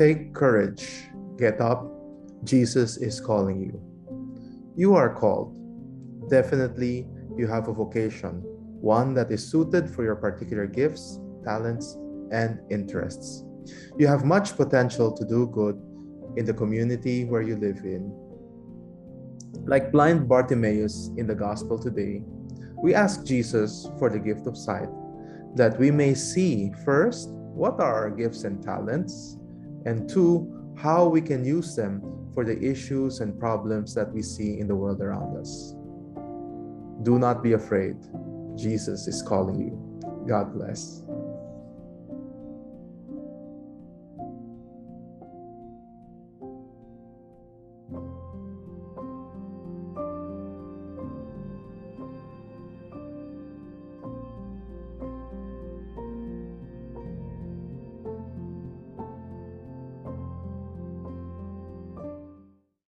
Take courage, get up. Jesus is calling you. You are called. Definitely, you have a vocation, one that is suited for your particular gifts, talents, and interests. You have much potential to do good in the community where you live in. Like blind Bartimaeus in the gospel today, we ask Jesus for the gift of sight that we may see first what are our gifts and talents, and two, how we can use them for the issues and problems that we see in the world around us. Do not be afraid. Jesus is calling you. God bless.